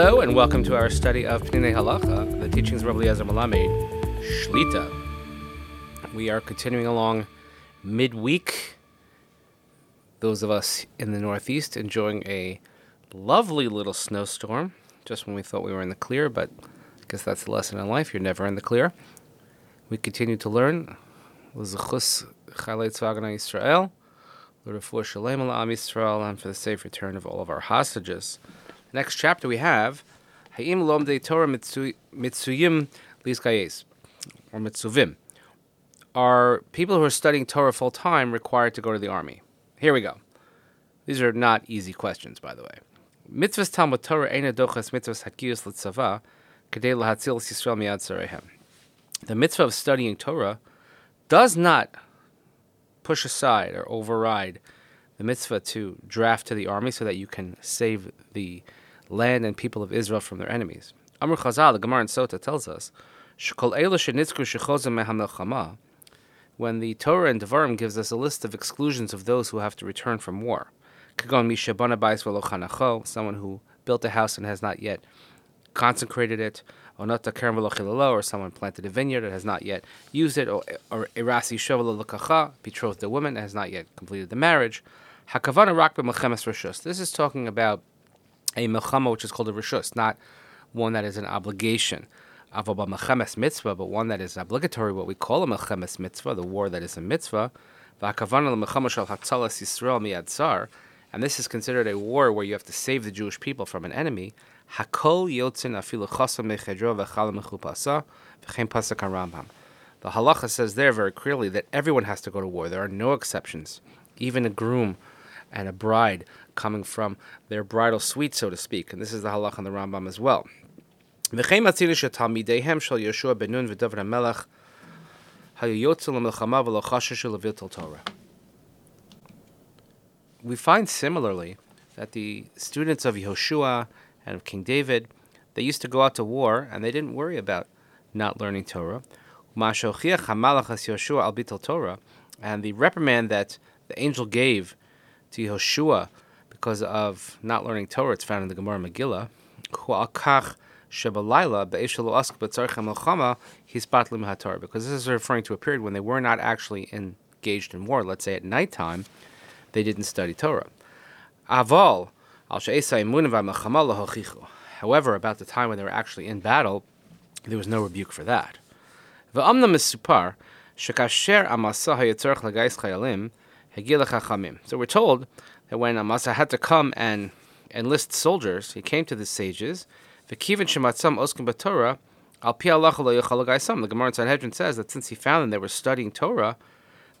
Hello and welcome to our study of Peninei Halacha, the teachings of Rabbi Eliezer Melamed, Shlita. We are continuing along midweek. Those of us in the Northeast enjoying a lovely little snowstorm, just when we thought we were in the clear, but I guess that's the lesson in life. You're never in the clear. We continue to learn. Tzvagana Yisrael, Yisrael, and for the safe return of all of our hostages. Next chapter we have Ha'im Lomdei Torah Mitzuyim Lizkayes, or Mitzuvim. Are people who are studying Torah full time required to go to the army? Here we go. These are not easy questions, by the way. Mitzvahs Talmud Torah Eina Dochas Mitzvahs Hakiyus Litzava Kedei Lahatzil Yisrael Miad Sarehem. The mitzvah of studying Torah does not push aside or override the mitzvah to draft to the army so that you can save the land and people of Israel from their enemies. Amr Chazal, the Gemara in Sota tells us, when the Torah and Devarim gives us a list of exclusions of those who have to return from war, someone who built a house and has not yet consecrated it, or someone planted a vineyard and has not yet used it, or erasi betrothed a woman and has not yet completed the marriage. This is talking about a melchama which is called a rishus, not one that is an obligation. Avaba milchemes mitzvah, but one that is obligatory, what we call a milchemes mitzvah, the war that is a mitzvah. And this is considered a war where you have to save the Jewish people from an enemy. The halacha says there very clearly that everyone has to go to war. There are no exceptions. Even a groom and a bride coming from their bridal suite, so to speak. And this is the halach on the Rambam as well. We find similarly that the students of Yehoshua and of King David, they used to go out to war and they didn't worry about not learning Torah. And the reprimand that the angel gave to Yehoshua because of not learning Torah. It's found in the Gemara Megillah. Because this is referring to a period when they were not actually engaged in war. Let's say at nighttime, they didn't study Torah. Aval, However, about the time when they were actually in battle, there was no rebuke for that. So we're told that when Amasa had to come and enlist soldiers, he came to the sages. The Gemara in Sanhedrin says that since he found them, they were studying Torah,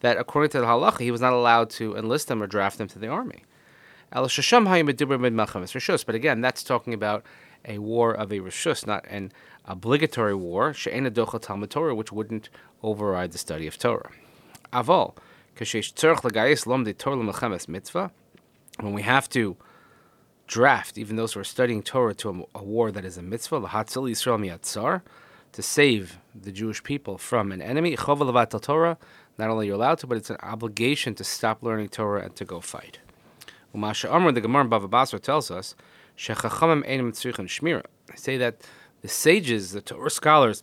that according to the halacha, he was not allowed to enlist them or draft them to the army. But again, that's talking about a war of a rishus, not an obligatory war, which wouldn't override the study of Torah. Aval, when we have to draft even those who are studying Torah to a, a war that is a mitzvah, lahatzil Yisrael miyatzar, to save the Jewish people from an enemy, Torah, not only you're allowed to, but it's an obligation to stop learning Torah and to go fight. Umasha Amr, the Gemara in Bava Basra tells us. They say that the sages, the Torah scholars,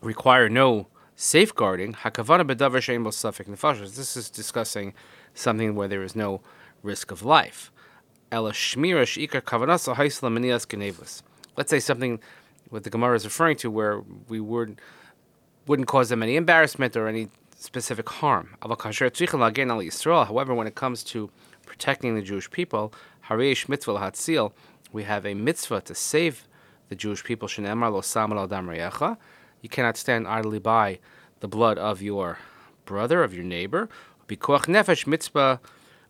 require no safeguarding. hakavana bedavar shein suffic nefashos. This is discussing something where there is no risk of life. Let's say something what the Gemara is referring to where we would, wouldn't cause them any embarrassment or any specific harm. However, when it comes to protecting the Jewish people, we have a mitzvah to save the Jewish people. You cannot stand idly by the blood of your brother, of your neighbor. nefesh mitzvah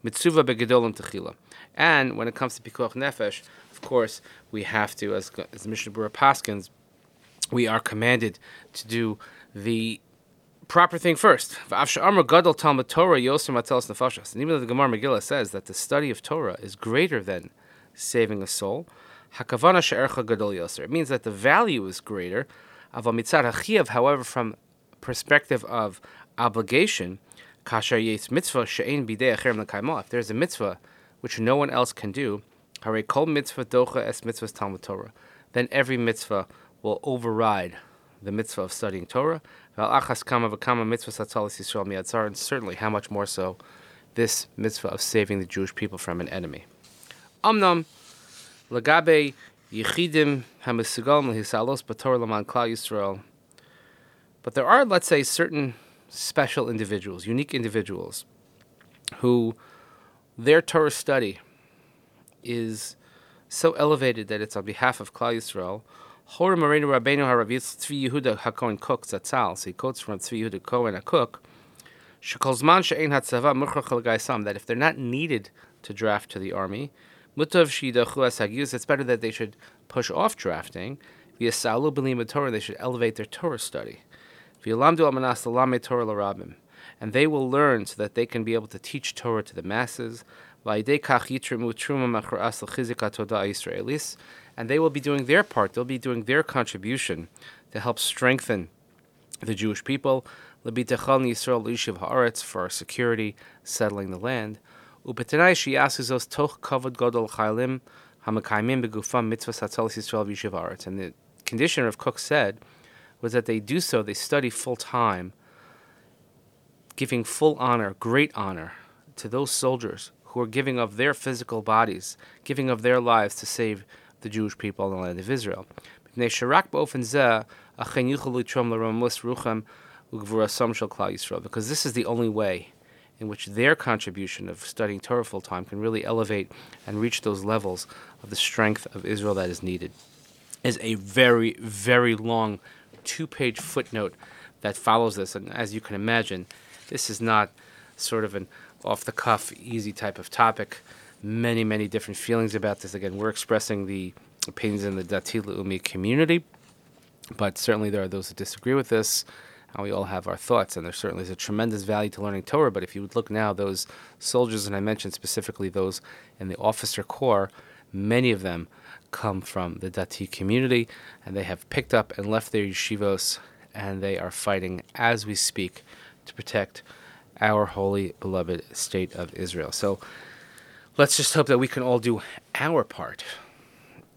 Mitzuva begedolim techila. And when it comes to pikuach nefesh, of course, we have to, as, as Mishnah Berurah Paskins, we are commanded to do the proper thing first. And even though the Gemara Megillah says that the study of Torah is greater than saving a soul, it means that the value is greater. However, from perspective of obligation, Kasher yes mitzvah she'ein bidei acherim If there's a mitzvah which no one else can do, hare kol mitzvah docha es mitzvahs Talmud Torah. then every mitzvah will override the mitzvah of studying Torah. And certainly, how much more so this mitzvah of saving the Jewish people from an enemy. Amnam, lagabe lehisalos b'torah laman klal Yisrael. But there are, let's say, certain special individuals, unique individuals, who their Torah study is so elevated that it's on behalf of Klal Yisrael. Hor Moreno Rabbeinu Harav Tzvi Yehuda HaKohen Kook Zatzal. So he quotes from Tzvi Yehuda Cohen a Kook. Shekolzman she'ein hatzava murchach gaisam. That if they're not needed to draft to the army, mutav. It's better that they should push off drafting. Via salu Torah. They should elevate their Torah study. Via lamdu amanas Torah larabim. And they will learn so that they can be able to teach Torah to the masses. And they will be doing their part, they'll be doing their contribution to help strengthen the Jewish people, for our security, settling the land. And the condition of Kook said was that they do so, they study full time, giving full honor, great honor to those soldiers who are giving of their physical bodies, giving of their lives to save the Jewish people in the land of Israel. Because this is the only way in which their contribution of studying Torah full time can really elevate and reach those levels of the strength of Israel that is needed. Is a very, very long two page footnote that follows this. And as you can imagine, this is not sort of an off the cuff, easy type of topic. Many, many different feelings about this. Again, we're expressing the opinions in the Dati Leumi community, but certainly there are those who disagree with this, we all have our thoughts. And there certainly is a tremendous value to learning Torah. But if you would look now, those soldiers, and I mentioned specifically those in the officer corps, many of them come from the Dati community, and they have picked up and left their yeshivos, and they are fighting as we speak to protect our holy, beloved state of Israel. So let's just hope that we can all do our part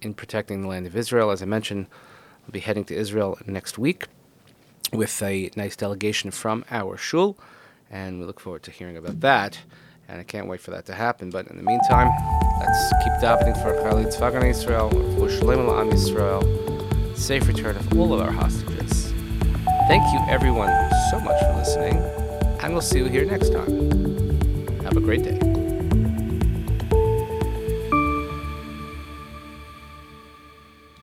in protecting the land of Israel. As I mentioned, I'll be heading to Israel next week with a nice delegation from our shul, and we look forward to hearing about that. And I can't wait for that to happen. But in the meantime, let's keep davening for Chayil Tzvagan Israel, for Shalom Am Israel, safe return of all of our hostages. Thank you, everyone, so much for listening and we'll see you here next time. Have a great day.